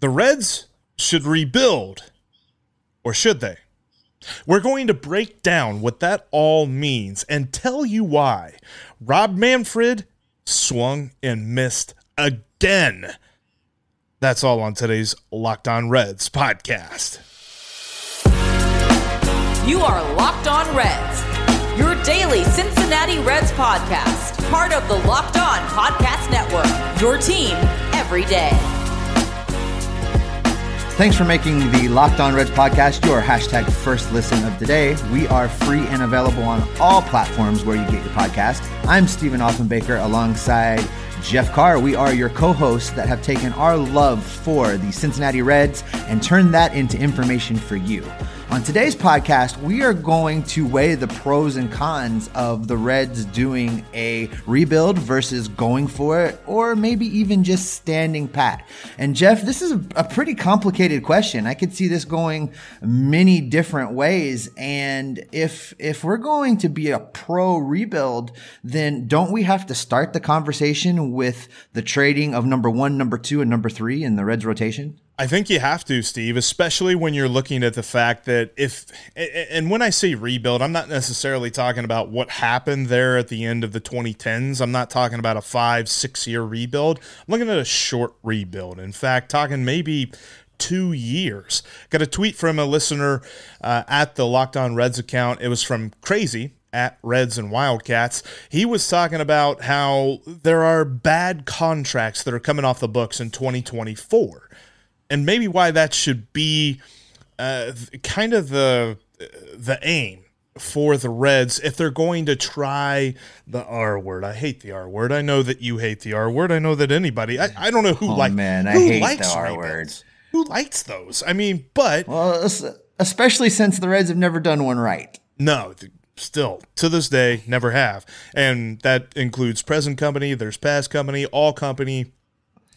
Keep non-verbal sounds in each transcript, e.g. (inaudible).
the Reds should rebuild, or should they? We're going to break down what that all means and tell you why Rob Manfred swung and missed again. That's all on today's Locked On Reds podcast. You are Locked On Reds, your daily Cincinnati Reds podcast, part of the Locked On Podcast Network, your team every day. Thanks for making the Locked On Reds podcast your hashtag first listen of today. We are free and available on all platforms where you get your podcast. I'm Stephen Offenbaker alongside Jeff Carr. We are your co hosts that have taken our love for the Cincinnati Reds and turned that into information for you. On today's podcast, we are going to weigh the pros and cons of the Reds doing a rebuild versus going for it, or maybe even just standing pat. And Jeff, this is a pretty complicated question. I could see this going many different ways. And if if we're going to be a pro rebuild, then don't we have to start the conversation with the trading of number one, number two, and number three in the Reds rotation? I think you have to, Steve, especially when you're looking at the fact that if, and when I say rebuild, I'm not necessarily talking about what happened there at the end of the 2010s. I'm not talking about a five, six year rebuild. I'm looking at a short rebuild. In fact, talking maybe two years. Got a tweet from a listener uh, at the Locked On Reds account. It was from Crazy at Reds and Wildcats. He was talking about how there are bad contracts that are coming off the books in 2024 and maybe why that should be uh, kind of the the aim for the Reds if they're going to try the R word. I hate the R word. I know that you hate the R word. I know that anybody. I, I don't know who oh, like man. I who hate likes the R words. Who likes those? I mean, but well, especially since the Reds have never done one right. No, still to this day never have, and that includes present company. There's past company, all company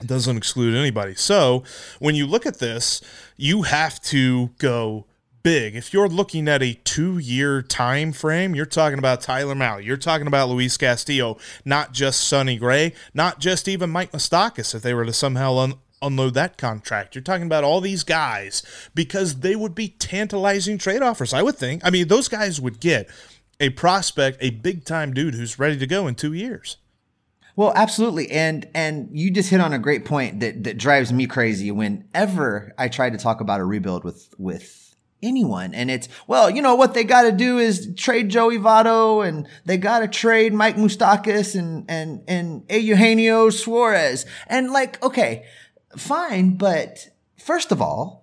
doesn't exclude anybody. So when you look at this, you have to go big. If you're looking at a two-year time frame, you're talking about Tyler Mahle, you're talking about Luis Castillo, not just Sonny Gray, not just even Mike Moustakas if they were to somehow un- unload that contract. You're talking about all these guys because they would be tantalizing trade offers, I would think. I mean, those guys would get a prospect, a big-time dude who's ready to go in 2 years. Well, absolutely. And and you just hit on a great point that that drives me crazy whenever I try to talk about a rebuild with with anyone. And it's, well, you know, what they got to do is trade Joey Votto and they got to trade Mike Moustakas and, and, and Eugenio Suarez. And like, okay, fine. But first of all,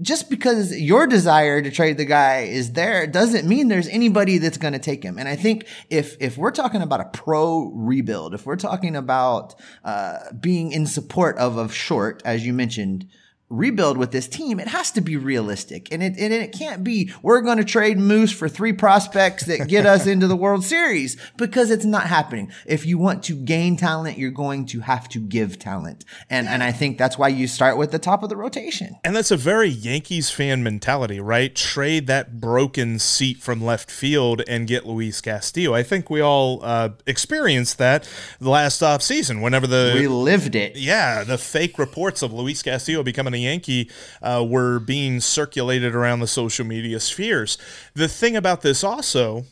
just because your desire to trade the guy is there doesn't mean there's anybody that's going to take him. And I think if if we're talking about a pro rebuild, if we're talking about uh, being in support of of short, as you mentioned, rebuild with this team, it has to be realistic. And it, and it can't be, we're going to trade Moose for three prospects that get us into the World Series because it's not happening. If you want to gain talent, you're going to have to give talent. And, and I think that's why you start with the top of the rotation. And that's a very Yankees fan mentality, right? Trade that broken seat from left field and get Luis Castillo. I think we all uh, experienced that the last off season whenever the. We lived it. Yeah. The fake reports of Luis Castillo becoming a Yankee uh, were being circulated around the social media spheres. The thing about this also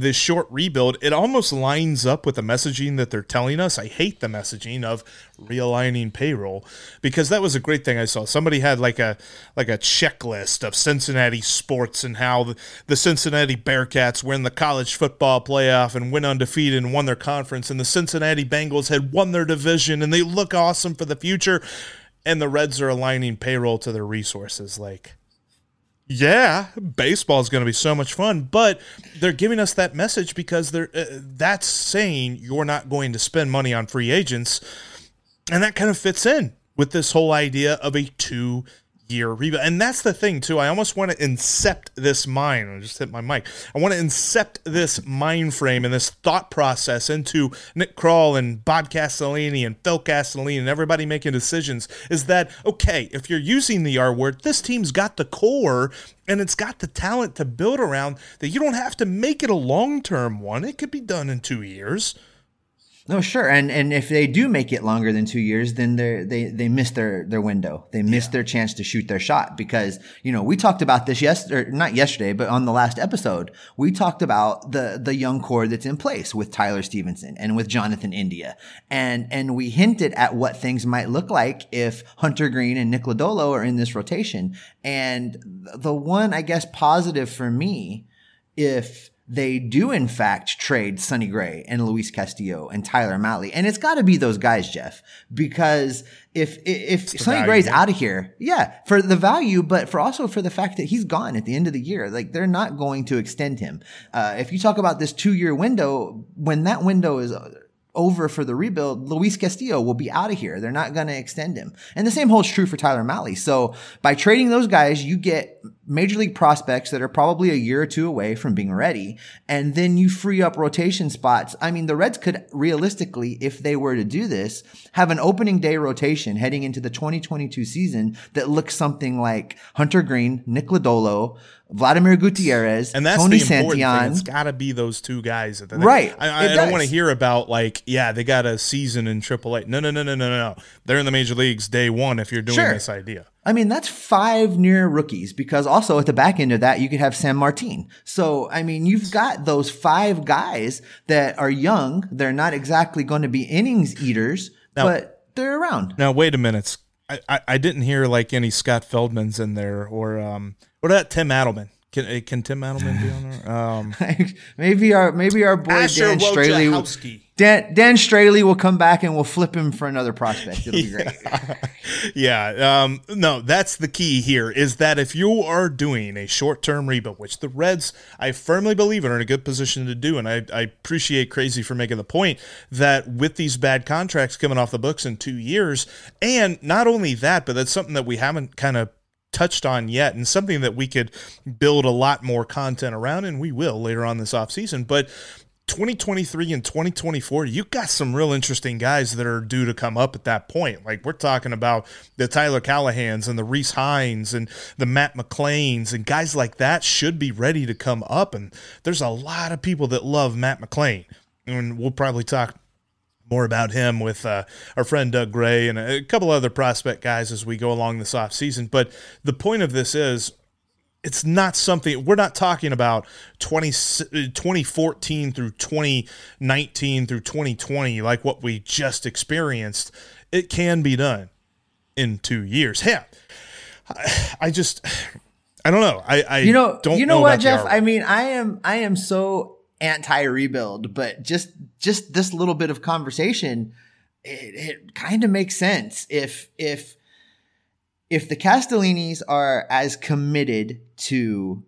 this short rebuild, it almost lines up with the messaging that they're telling us. I hate the messaging of realigning payroll because that was a great thing I saw. Somebody had like a like a checklist of Cincinnati sports and how the, the Cincinnati Bearcats were in the college football playoff and went undefeated and won their conference, and the Cincinnati Bengals had won their division and they look awesome for the future and the Reds are aligning payroll to their resources. Like, yeah, baseball is going to be so much fun, but they're giving us that message because they're uh, that's saying you're not going to spend money on free agents, and that kind of fits in with this whole idea of a two year rebuild. And that's the thing, too. I almost want to incept this mind. I just hit my mic. I want to incept this mind frame and this thought process into Nick Krall and Bob Castellini and Phil Castellini and everybody making decisions is that, okay, if you're using the R word, this team's got the core and it's got the talent to build around that you don't have to make it a long term one. It could be done in two years. No, sure, and and if they do make it longer than two years, then they they they miss their their window. They miss yeah. their chance to shoot their shot because you know we talked about this yesterday, not yesterday, but on the last episode, we talked about the the young core that's in place with Tyler Stephenson and with Jonathan India, and and we hinted at what things might look like if Hunter Greene and Nick Lodolo are in this rotation. And the one, I guess, positive for me, if they do in fact trade Sonny Gray and Luis Castillo and Tyler Mahle. And it's got to be those guys, Jeff, because if if Sonny Gray's out of here, yeah, for the value, but for also for the fact that he's gone at the end of the year, like they're not going to extend him. Uh, if you talk about this two year window, when that window is over for the rebuild, Luis Castillo will be out of here. They're not going to extend him. And the same holds true for Tyler Mahle. So by trading those guys, you get major league prospects that are probably a year or two away from being ready. And then you free up rotation spots. I mean, the Reds could realistically, if they were to do this, have an opening day rotation heading into the 2022 season that looks something like Hunter Greene, Nick Lodolo, Vladimir Gutierrez, and that's Tony the important Santillan. Thing. It's got to be those two guys. That right. I, I don't want to hear about like, yeah, they got a season in AAA. No, no, no, no, no, no. They're in the major leagues day one. If you're doing sure. this idea, I mean, that's five near rookies because also at the back end of that, you could have Sanmartin. So, I mean, you've got those five guys that are young. They're not exactly going to be innings eaters, now, but they're around. Now, wait a minute. I, I, I, didn't hear like any Scott Feldman's in there or, um, what about Tim Adelman? Can, uh, can Tim Adelman be on there? Um, (laughs) maybe our maybe our boy Asher Dan Straily. Dan, Dan Straily will come back and we'll flip him for another prospect. It'll be (laughs) great. (laughs) yeah. Um, no, that's the key here is that if you are doing a short term rebuild, which the Reds, I firmly believe, are in a good position to do, and I, I appreciate Crazy for making the point that with these bad contracts coming off the books in two years, and not only that, but that's something that we haven't kind of touched on yet and something that we could build a lot more content around and we will later on this offseason but 2023 and 2024, you got some real interesting guys that are due to come up at that point. Like we're talking about the Tyler Callahans and the Rece Hinds and the Matt McLains and guys like that should be ready to come up. And there's a lot of people that love Matt McLain. And we'll probably talk more about him with uh, our friend Doug Gray and a couple other prospect guys as we go along this offseason. But the point of this is it's not something we're not talking about 20, 2014 through 2019 through 2020 like what we just experienced. It can be done in two years. Yeah I, I just i don't know. I, I you know don't you know, know what jeff? I mean i am i am so anti rebuild but just just this little bit of conversation it, it kind of makes sense if if if the Castellinis are as committed to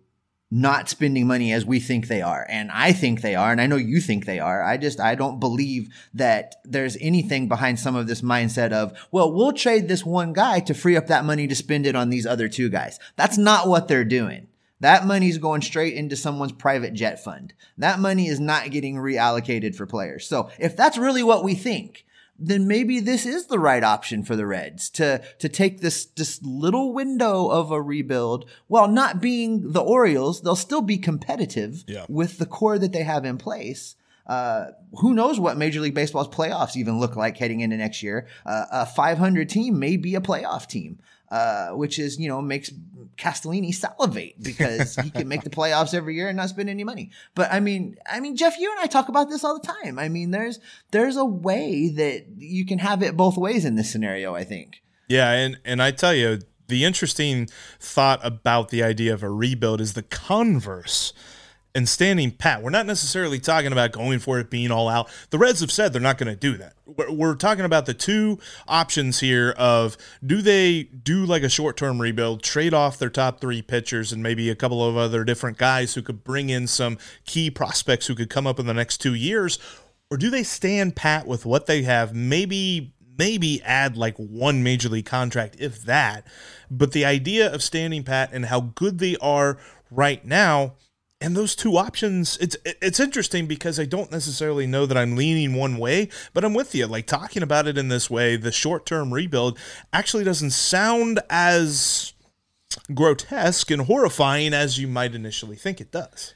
not spending money as we think they are, and I think they are, and I know you think they are, I just, I don't believe that there's anything behind some of this mindset of, well, we'll trade this one guy to free up that money to spend it on these other two guys. That's not what they're doing. That money is going straight into someone's private jet fund. That money is not getting reallocated for players. So if that's really what we think, then maybe this is the right option for the Reds to to take this this little window of a rebuild while not being the Orioles. They'll still be competitive yeah. with the core that they have in place. Uh, who knows what Major League Baseball's playoffs even look like heading into next year? Uh, a 500 team may be a playoff team. Uh, which is you know makes Castellini salivate because he can make the playoffs every year and not spend any money. But I mean, I mean, Jeff, you and I talk about this all the time. I mean, there's there's a way that you can have it both ways in this scenario. I think. Yeah, and and I tell you, the interesting thought about the idea of a rebuild is the converse and standing pat. We're not necessarily talking about going for it, being all out. The Reds have said they're not going to do that. We're, we're, talking about the two options here of do they do like a short term rebuild, trade off their top three pitchers and maybe a couple of other different guys who could bring in some key prospects who could come up in the next two years, or do they stand pat with what they have? Maybe maybe add like one major league contract, if that. But the idea of standing pat and how good they are right now and those two options it's it's interesting because i don't necessarily know that i'm leaning one way but i'm with you. Like talking about it in this way the short-term rebuild actually doesn't sound as grotesque and horrifying as you might initially think it does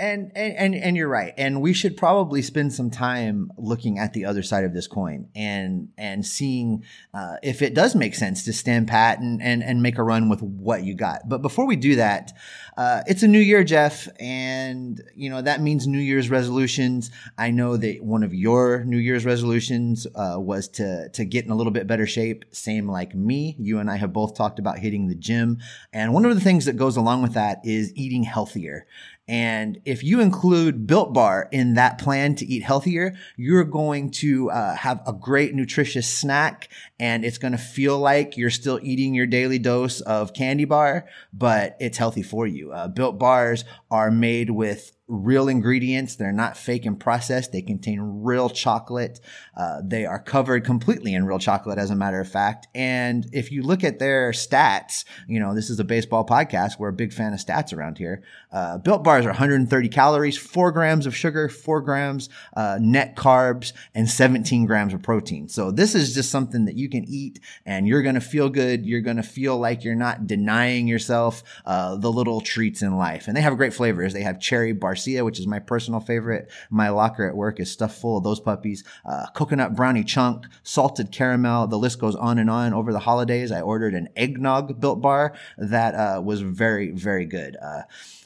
and, and and you're right. And we should probably spend some time looking at the other side of this coin and and seeing uh, if it does make sense to stand pat and, and and make a run with what you got. But before we do that uh, it's a new year jeff. And you know that means new year's resolutions. I know that one of your new year's resolutions uh, was to to get in a little bit better shape. Same like me. You and i have both talked about hitting the gym. And one of the things that goes along with that is eating healthier and if you include Built Bar in that plan to eat healthier, you're going to uh, have a great nutritious snack and it's going to feel like you're still eating your daily dose of candy bar, but it's healthy for you. Uh, Built Bars are made with real ingredients. They're not fake and processed. They contain real chocolate. Uh, they are covered completely in real chocolate, as a matter of fact. And if you look at their stats, you know, this is a baseball podcast. We're a big fan of stats around here. Uh, Built bars are 130 calories, four grams of sugar, four grams uh, net carbs, and 17 grams of protein. So this is just something that you can eat and you're going to feel good. You're going to feel like you're not denying yourself uh, the little treats in life. And they have great flavors. They have cherry bar Garcia, which is my personal favorite. My locker at work is stuffed full of those puppies. Uh, coconut brownie chunk, salted caramel. The list goes on and on. Over the holidays, I ordered an eggnog built bar that uh, was very, very good. Uh,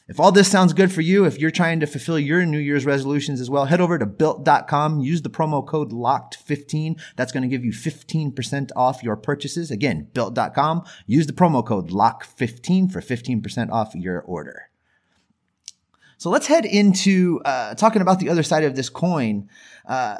if all this sounds good for you, if you're trying to fulfill your New Year's resolutions as well, head over to built.com, use the promo code LOCKED15. That's going to give you 15% off your purchases. Again, built.com, use the promo code LOCK15 for 15% off your order. So let's head into uh, talking about the other side of this coin. Uh,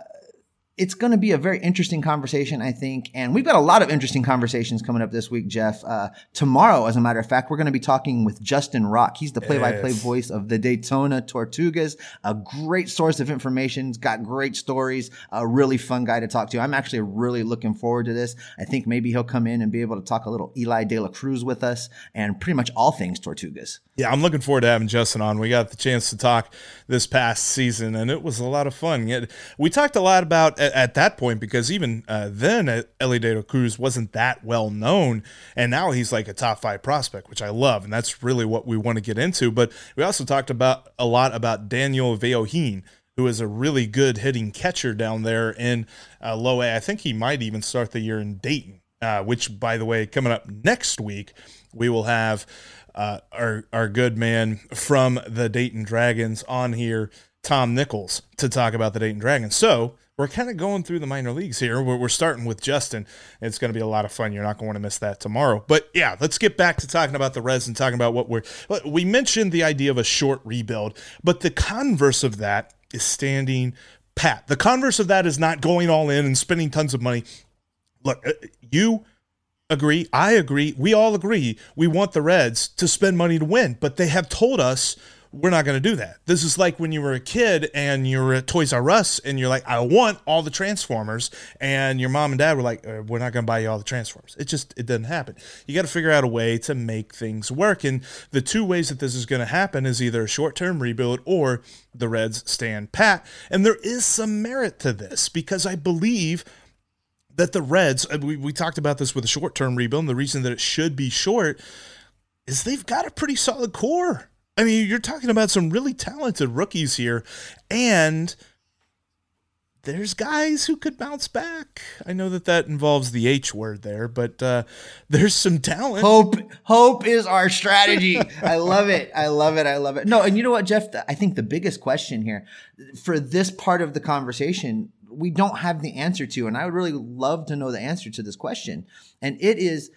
it's going to be a very interesting conversation, I think. And we've got a lot of interesting conversations coming up this week, Jeff. Uh, tomorrow, as a matter of fact, we're going to be talking with Justin Rock. He's the play by play voice of the Daytona Tortugas, a great source of information. He's got great stories, a really fun guy to talk to. I'm actually really looking forward to this. I think maybe he'll come in and be able to talk a little Elly De La Cruz with us and pretty much all things Tortugas. Yeah, I'm looking forward to having Justin on. We got the chance to talk this past season, and it was a lot of fun. We talked a lot about at, at that point because even uh, then, uh, Elly De La Cruz wasn't that well known, and now he's like a top five prospect, which I love, and that's really what we want to get into. But we also talked about a lot about Daniel Vellojin, who is a really good hitting catcher down there in uh, low A. I think he might even start the year in Dayton, uh, which, by the way, coming up next week, we will have uh, our our good man from the Dayton Dragons on here, Tom Nichols, to talk about the Dayton Dragons. So we're kind of going through the minor leagues here. We're, we're starting with Justin. It's going to be a lot of fun. You're not going to want to miss that tomorrow. But yeah, let's get back to talking about the Reds and talking about what we're. We mentioned the idea of a short rebuild, but the converse of that is standing pat. The converse of that is not going all in and spending tons of money. Look, uh, you agree. I agree. We all agree. We want the Reds to spend money to win, but they have told us we're not going to do that. This is like when you were a kid and you're at Toys R Us and you're like, I want all the Transformers, and your mom and dad were like, uh, We're not going to buy you all the Transformers. It just it doesn't happen. You got to figure out a way to make things work, and the two ways that this is going to happen is either a short term rebuild or the Reds stand pat. And there is some merit to this because I believe that the Reds, uh, we, we talked about this with a short term rebuild, and the reason that it should be short is they've got a pretty solid core. I mean, you're talking about some really talented rookies here, and there's guys who could bounce back. I know that that involves the H word there, but uh, there's some talent. Hope, hope is our strategy. (laughs) I love it. I love it. I love it. No, and you know what, Jeff? I think the biggest question here for this part of the conversation we don't have the answer to. And I would really love to know the answer to this question. And it is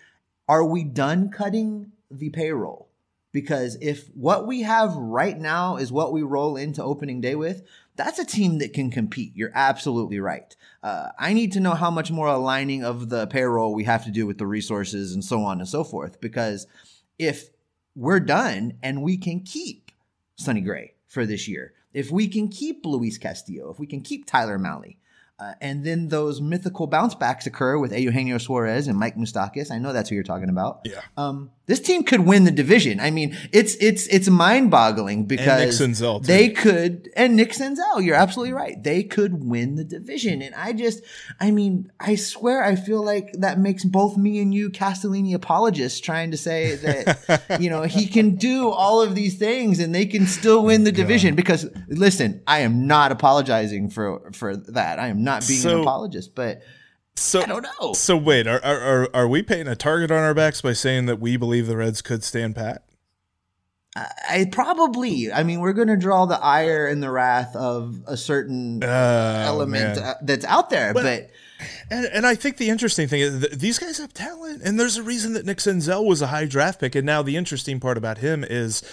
Are we done cutting the payroll? Because if what we have right now is what we roll into opening day with, that's a team that can compete. You're absolutely right. Uh, I need to know how much more aligning of the payroll we have to do with the resources and so on and so forth. Because if we're done and we can keep Sonny Gray for this year, if we can keep Luis Castillo, if we can keep Tyler Mahle, uh, and then those mythical bounce backs occur with Eugenio Suarez and Mike Moustakas. I know that's who you're talking about. Yeah. Um, This team could win the division. I mean, it's it's it's mind boggling because they could and Nick Senzel. You're absolutely right. They could win the division, and I just, I mean, I swear, I feel like that makes both me and you Castellini apologists trying to say that (laughs) you know he can do all of these things and they can still win the division. Because listen, I am not apologizing for for that. I am not being So- an apologist, but So I don't know. So wait, are, are are are we painting a target on our backs by saying that we believe the Reds could stand pat? I probably. I mean, we're going to draw the ire and the wrath of a certain Oh, element man. uh, that's out there, but And, and I think the interesting thing is that these guys have talent, and there's a reason that Nick Senzel was a high draft pick. And now the interesting part about him is,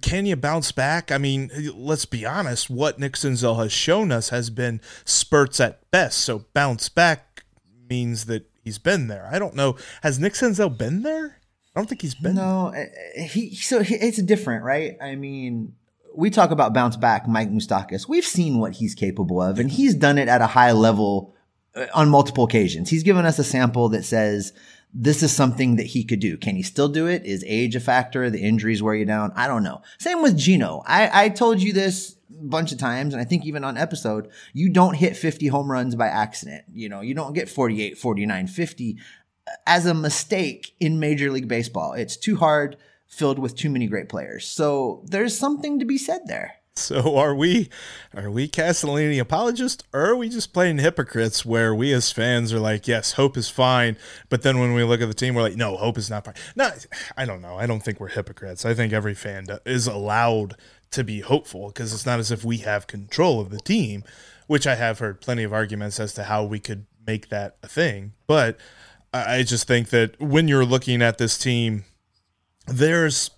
can you bounce back? I mean, let's be honest. What Nick Senzel has shown us has been spurts at best. So bounce back means that he's been there. I don't know. Has Nick Senzel been there? I don't think he's been. No, uh, he so he, it's different, right? I mean, we talk about bounce back, Mike Moustakas. We've seen what he's capable of, and he's done it at a high level uh, on multiple occasions. He's given us a sample that says this is something that he could do. Can he still do it? Is age a factor? The injuries wear you down? I don't know. Same with Gino. I, I told you this bunch of times, and I think even on episode, you don't hit 50 home runs by accident. You know, you don't get 48, 49, 50 uh, as a mistake in Major League Baseball. It's too hard, filled with too many great players. So there's something to be said there. So are we are we Castellini apologists or are we just playing hypocrites where we as fans are like, yes, hope is fine, but then when we look at the team, we're like, no, hope is not fine. No, I don't know. I don't think we're hypocrites. I think every fan is allowed to be hopeful because it's not as if we have control of the team, which I have heard plenty of arguments as to how we could make that a thing. But I just think that when you're looking at this team, there's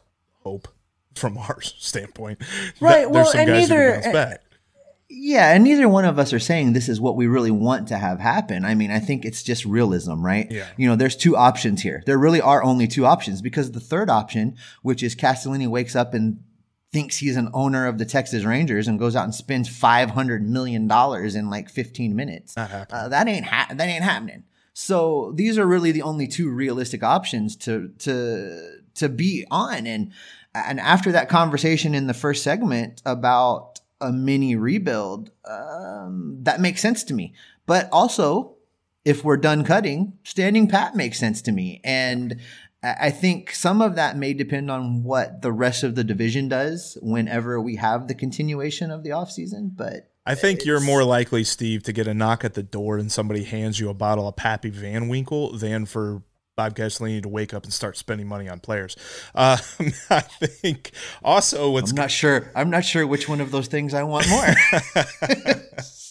hope from (laughs) our standpoint. Right, well, and neither-. Yeah, and neither one of us are saying this is what we really want to have happen. I mean, I think it's just realism, right? Yeah. You know, there's two options here. There really are only two options because the third option, which is Castellini wakes up and thinks he's an owner of the Texas Rangers and goes out and spends five hundred million dollars in like fifteen minutes. Uh, that ain't ha- that ain't happening. So these are really the only two realistic options to to to be on. And and after that conversation in the first segment about a mini rebuild, um, that makes sense to me. But also, if we're done cutting, standing pat makes sense to me. And I think some of that may depend on what the rest of the division does whenever we have the continuation of the offseason. But I think you're more likely, Steve, to get a knock at the door and somebody hands you a bottle of Pappy Van Winkle than for Bob Castellini to wake up and start spending money on players. Uh, (laughs) I think also what's I'm not sure. I'm not sure which one of those things I want more. (laughs) (laughs)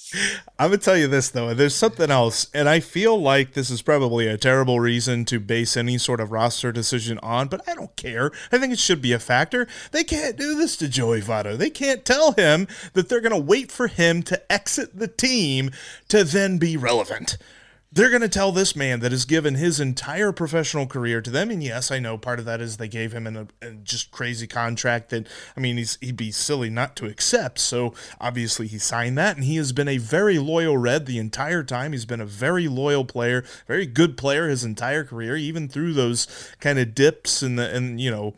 I'm gonna tell you this though. There's something else, and I feel like this is probably a terrible reason to base any sort of roster decision on. But I don't care. I think it should be a factor. They can't do this to Joey Votto. They can't tell him that they're gonna wait for him to exit the team to then be relevant. They're going to tell this man that has given his entire professional career to them. And yes, I know part of that is they gave him an, a, just crazy contract that, I mean, he'd be silly not to accept. So obviously he signed that. And he has been a very loyal Red the entire time. He's been a very loyal player, very good player his entire career, even through those kind of dips and and, you know,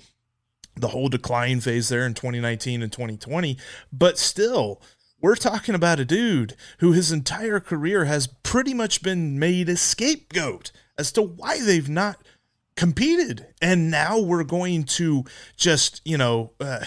the whole decline phase there in 2019 and 2020. But still, we're talking about a dude who his entire career has pretty much been made a scapegoat as to why they've not competed. And now we're going to just, you know, uh,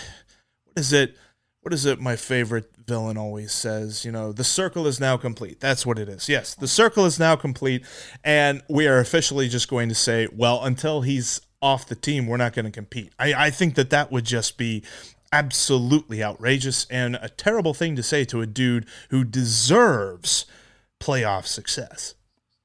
what is it? What is it my favorite villain always says? You know, the circle is now complete. That's what it is. Yes, the circle is now complete. And we are officially just going to say, well, until he's off the team, we're not going to compete. I, I think that that would just be absolutely outrageous and a terrible thing to say to a dude who deserves playoff success.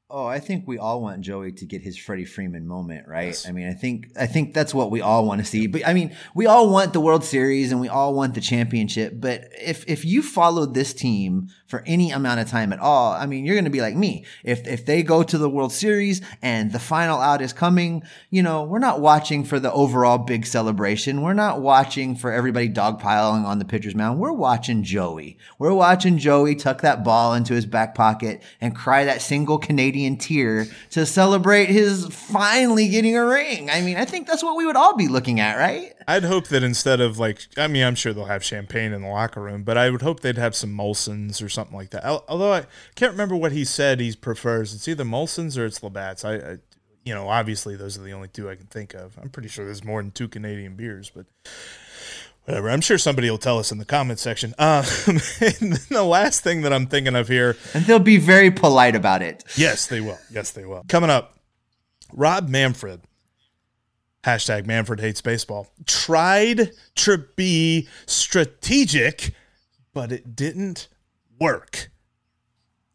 Oh, I think we all want Joey to get his Freddie Freeman moment, right? I mean, I think I think that's what we all want to see. But I mean, we all want the World Series and we all want the championship. But if if you followed this team for any amount of time at all, I mean, you're going to be like me. If if they go to the World Series and the final out is coming, you know, we're not watching for the overall big celebration. We're not watching for everybody dogpiling on the pitcher's mound. We're watching Joey. We're watching Joey tuck that ball into his back pocket and cry that single Canadian tear to celebrate his finally getting a ring. I mean, I think that's what we would all be looking at, right? I'd hope that instead of like, I mean, I'm sure they'll have champagne in the locker room, but I would hope they'd have some Molson's or something like that. Although I can't remember what he said he prefers. It's either Molson's or it's Labatt's. I, I, you know, obviously those are the only two I can think of. I'm pretty sure there's more than two Canadian beers, but whatever. I'm sure somebody will tell us in the comment section. Um, (laughs) and the last thing that I'm thinking of here, and they'll be very polite about it. Yes, they will. Yes, they will. Coming up, Rob Manfred hashtag Manfred hates baseball, tried to be strategic, but it didn't work.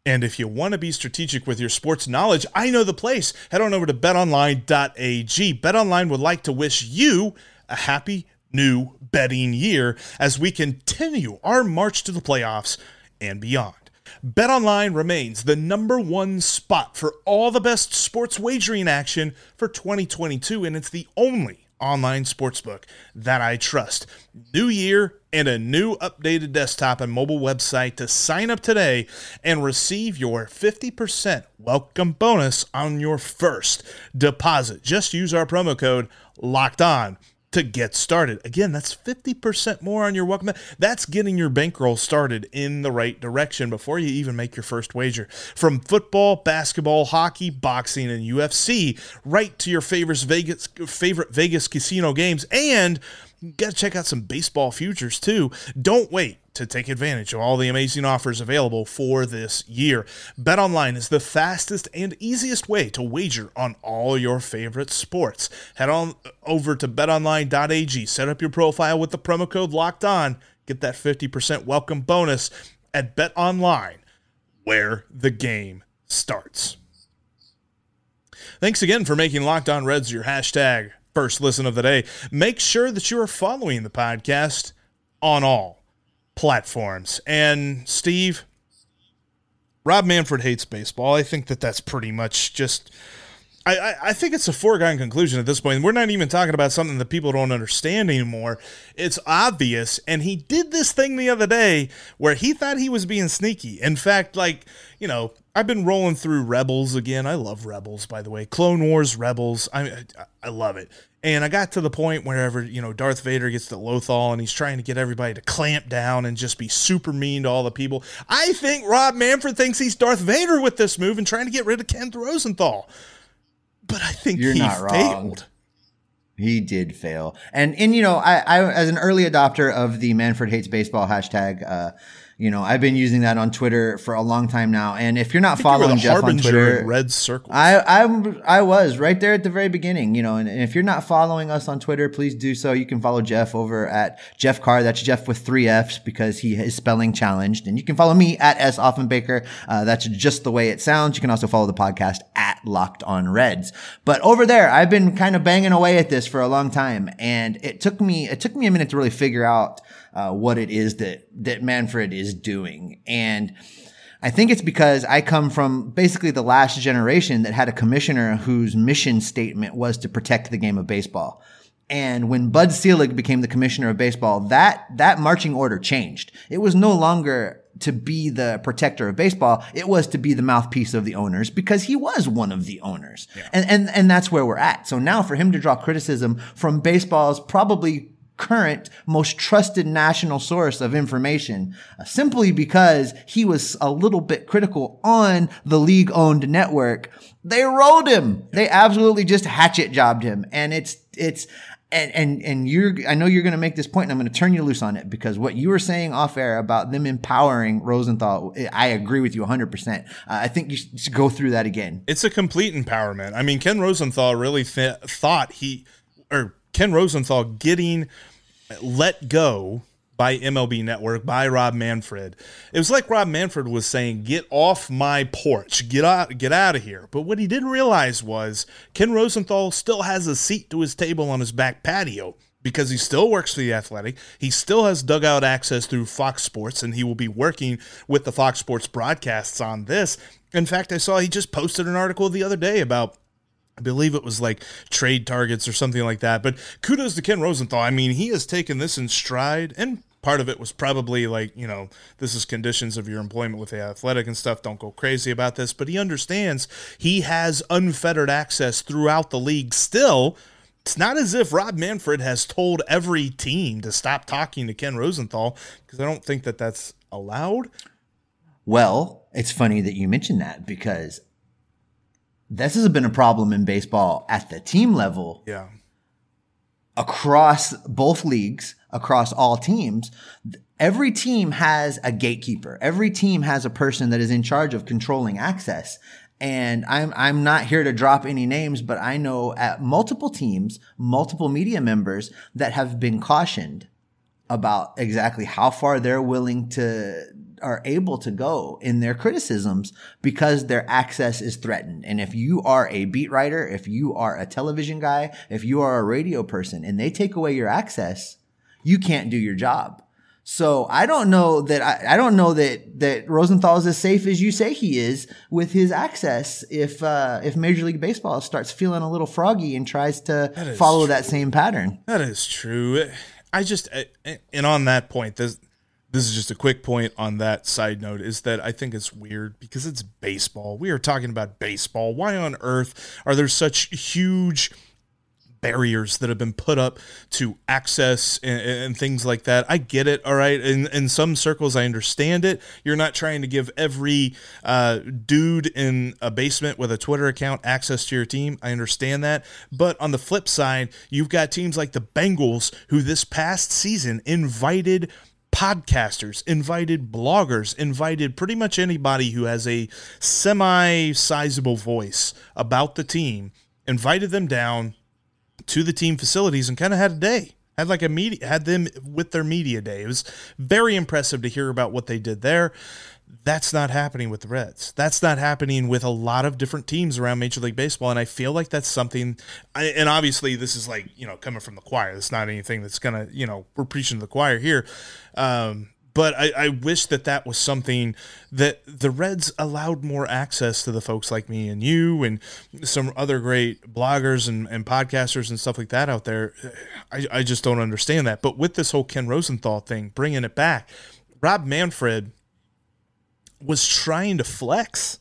And if you want to be strategic with your sports knowledge, I know the place. Head on over to betonline.ag. BetOnline would like to wish you a happy new betting year as we continue our march to the playoffs and beyond. BetOnline remains the number one spot for all the best sports wagering action for 2022, and it's the only online sportsbook that I trust. New year and a new updated desktop and mobile website to sign up today and receive your 50% welcome bonus on your first deposit. Just use our promo code locked on to get started. Again, that's 50% more on your welcome. That's getting your bankroll started in the right direction before you even make your first wager. From football, basketball, hockey, boxing, and UFC, right to your favorite Vegas favorite Vegas casino games and you got to check out some baseball futures too. Don't wait to take advantage of all the amazing offers available for this year. BetOnline is the fastest and easiest way to wager on all your favorite sports. Head on over to betonline.ag, set up your profile with the promo code locked on, get that 50% welcome bonus at BetOnline, where the game starts. Thanks again for making Locked On Reds your hashtag first listen of the day, make sure that you are following the podcast on all platforms. And Steve, Rob Manfred hates baseball. I think that that's pretty much just. I, I, think it's a foregone conclusion at this point. We're not even talking about something that people don't understand anymore. It's obvious. And he did this thing the other day where he thought he was being sneaky. In fact, like, you know, I've been rolling through Rebels again. I love Rebels, by the way. Clone Wars Rebels. I I love it. And I got to the point wherever, you know, Darth Vader gets to Lothal and he's trying to get everybody to clamp down and just be super mean to all the people. I think Rob Manfred thinks he's Darth Vader with this move and trying to get rid of Ken Rosenthal. But I think You're he not failed. Wrong. He did fail. And and you know, I, I as an early adopter of the Manfred hates baseball hashtag, uh, you know, I've been using that on Twitter for a long time now. And if you're not following you Jeff on Twitter, red circle, I I I was right there at the very beginning. You know, and, and, if you're not following us on Twitter, please do so. You can follow Jeff over at Jeff Carr. That's Jeff with three F's because he is spelling challenged. And you can follow me at S Offenbaker. Uh, that's just the way it sounds. You can also follow the podcast at Locked On Reds. But over there, I've been kind of banging away at this for a long time, and it took me it took me a minute to really figure out uh, what it is that that Manfred is doing. And I think it's because I come from basically the last generation that had a commissioner whose mission statement was to protect the game of baseball. And when Bud Selig became the commissioner of baseball, that, that marching order changed. It was no longer to be the protector of baseball. It was to be the mouthpiece of the owners because he was one of the owners. Yeah. And, and, and that's where we're at. So now for him to draw criticism from baseball's probably current most trusted national source of information uh, simply because he was a little bit critical on the league owned network. They rolled him. They absolutely just hatchet jobbed him. And it's, it's, and, and, and you're, I know you're going to make this point and I'm going to turn you loose on it because what you were saying off air about them empowering Rosenthal, I agree with you 100%. Uh, I think you should go through that again. It's a complete empowerment. I mean, Ken Rosenthal really th- thought he, or Ken Rosenthal getting let go by MLB Network by Rob Manfred. It was like Rob Manfred was saying, "Get off my porch, get out, get out of here." But what he didn't realize was Ken Rosenthal still has a seat to his table on his back patio because he still works for the Athletic. He still has dugout access through Fox Sports, and he will be working with the Fox Sports broadcasts on this. In fact, I saw he just posted an article the other day about I believe it was like trade targets or something like that. But kudos to Ken Rosenthal. I mean, he has taken this in stride and part of it was probably like you know this is conditions of your employment with the athletic and stuff don't go crazy about this but he understands he has unfettered access throughout the league still it's not as if rob manfred has told every team to stop talking to ken rosenthal because i don't think that that's allowed well it's funny that you mentioned that because this has been a problem in baseball at the team level yeah across both leagues, across all teams, every team has a gatekeeper. Every team has a person that is in charge of controlling access. And I'm I'm not here to drop any names, but I know at multiple teams, multiple media members that have been cautioned about exactly how far they're willing to are able to go in their criticisms because their access is threatened. And if you are a beat writer, if you are a television guy, if you are a radio person and they take away your access, you can't do your job. So I don't know that I, I don't know that that Rosenthal is as safe as you say he is with his access. If uh, if Major League Baseball starts feeling a little froggy and tries to that follow true. that same pattern, that is true. I just and on that point, there's this is just a quick point on that side note is that I think it's weird because it's baseball. We are talking about baseball. Why on earth are there such huge barriers that have been put up to access and, and, things like that. I get it. All right. In, in some circles, I understand it. You're not trying to give every uh, dude in a basement with a Twitter account access to your team. I understand that. But on the flip side, you've got teams like the Bengals who this past season invited podcasters, invited bloggers, invited pretty much anybody who has a semi sizable voice about the team, invited them down to the team facilities and kind of had a day. Had like a media, had them with their media day. It was very impressive to hear about what they did there. That's not happening with the Reds. That's not happening with a lot of different teams around Major League Baseball. And I feel like that's something, and obviously this is like, you know, coming from the choir. It's not anything that's to, you know, we're preaching to the choir here. Um, but I, I, wish that that was something that the Reds allowed more access to the folks like me and you and some other great bloggers and, and podcasters and stuff like that out there. I, I just don't understand that. But with this whole Ken Rosenthal thing, bringing it back, Rob Manfred was trying to flex.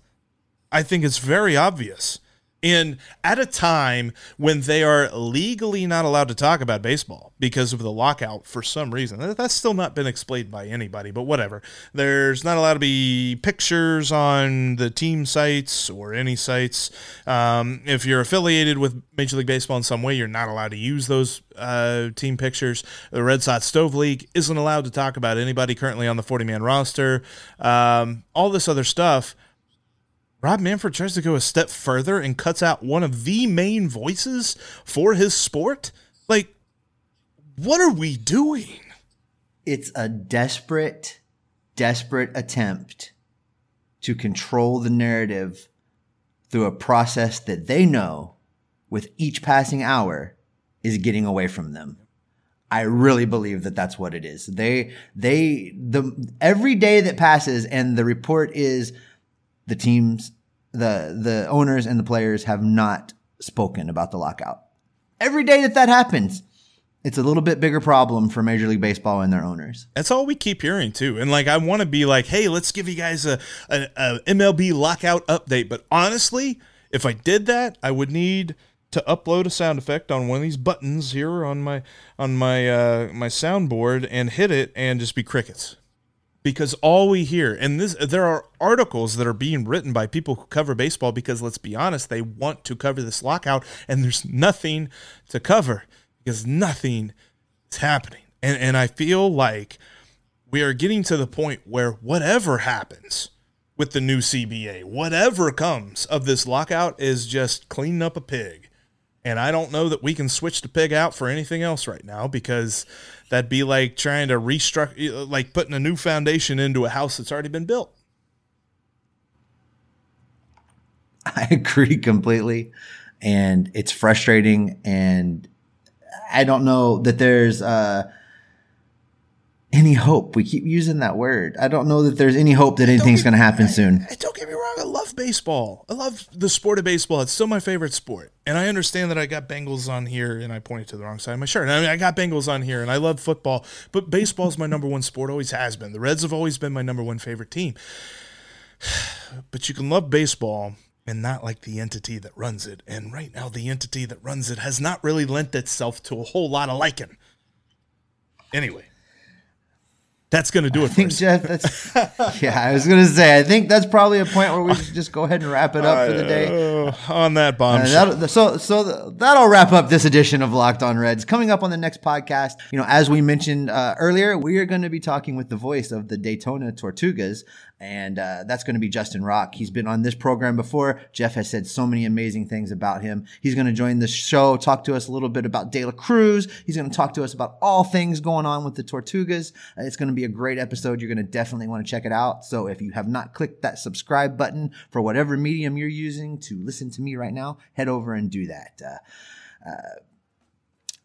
I think it's very obvious. And at a time when they are legally not allowed to talk about baseball because of the lockout for some reason, that's still not been explained by anybody, but whatever. There's not allowed to be pictures on the team sites or any sites. Um, if you're affiliated with Major League Baseball in some way, you're not allowed to use those uh, team pictures. The Reds Hot Stove League isn't allowed to talk about anybody currently on the 40 man roster. Um, all this other stuff Rob Manfred tries to go a step further and cuts out one of the main voices for his sport. Like, what are we doing? It's a desperate, desperate attempt to control the narrative through a process that they know with each passing hour is getting away from them. I really believe that that's what it is. They, they, the, every day that passes and the report is the teams, the the owners and the players have not spoken about the lockout. Every day that that happens, it's a little bit bigger problem for Major League Baseball and their owners. That's all we keep hearing too. And like, I want to be like, hey, let's give you guys a, a, a, MLB lockout update. But honestly, if I did that, I would need to upload a sound effect on one of these buttons here on my on my uh, my soundboard and hit it and just be crickets because all we hear and this there are articles that are being written by people who cover baseball because let's be honest they want to cover this lockout and there's nothing to cover because nothing is happening. And and I feel like we are getting to the point where whatever happens with the new CBA whatever comes of this lockout is just cleaning up a pig. And I don't know that we can switch the pig out for anything else right now because that'd be like trying to restructure, like putting a new foundation into a house that's already been built. (laughs) I agree completely. And it's frustrating. And I don't know that there's, uh, any hope. We keep using that word. I don't know that there's any hope that anything's going to happen soon. Me wrong. I baseball. I love the sport of baseball. It's still my favorite sport. And I understand that I got Bengals on here and I pointed to the wrong side of my shirt. I mean, I got Bengals on here and I love football, but baseball is my number one sport, always has been. The Reds have always been my number one favorite team. (sighs) But you can love baseball and not like the entity that runs it. And right now, the entity that runs it has not really lent itself to a whole lot of liking. Anyway, that's going to do it. I think Jeff. That's (laughs) yeah. I was going to say. I think that's probably a point where we should just go ahead and wrap it up for the day. Uh, on that bomb. Uh, so so that'll wrap up this edition of Locked On Reds. Coming up on the next podcast, you know, as we mentioned uh, earlier, we are going to be talking with the voice of the Daytona Tortugas and uh, that's going to be Justin Rock. He's been on this program before. Jeff has said so many amazing things about him. He's going to join the show, talk to us a little bit about De La Cruz. He's going to talk to us about all things going on with the Tortugas. Uh, it's going to be a great episode. You're going to definitely want to check it out. So if you have not clicked that subscribe button for whatever medium you're using to listen to me right now, head over and do that. Uh, uh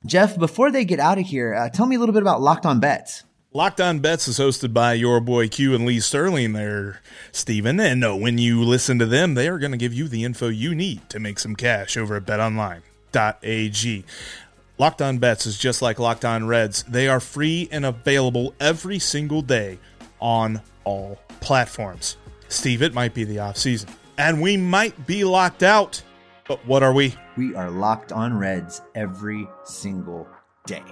Jeff, before they get out of here, uh, tell me a little bit about Locked On Bets. Locked On Bets is hosted by your boy Q and Lee Sterling there, Steven. And no, when you listen to them, they are going to give you the info you need to make some cash over at betonline.ag. Locked On Bets is just like Locked On Reds. They are free and available every single day on all platforms. Steve, it might be the off season, and we might be locked out. But what are we? We are locked on Reds every single day.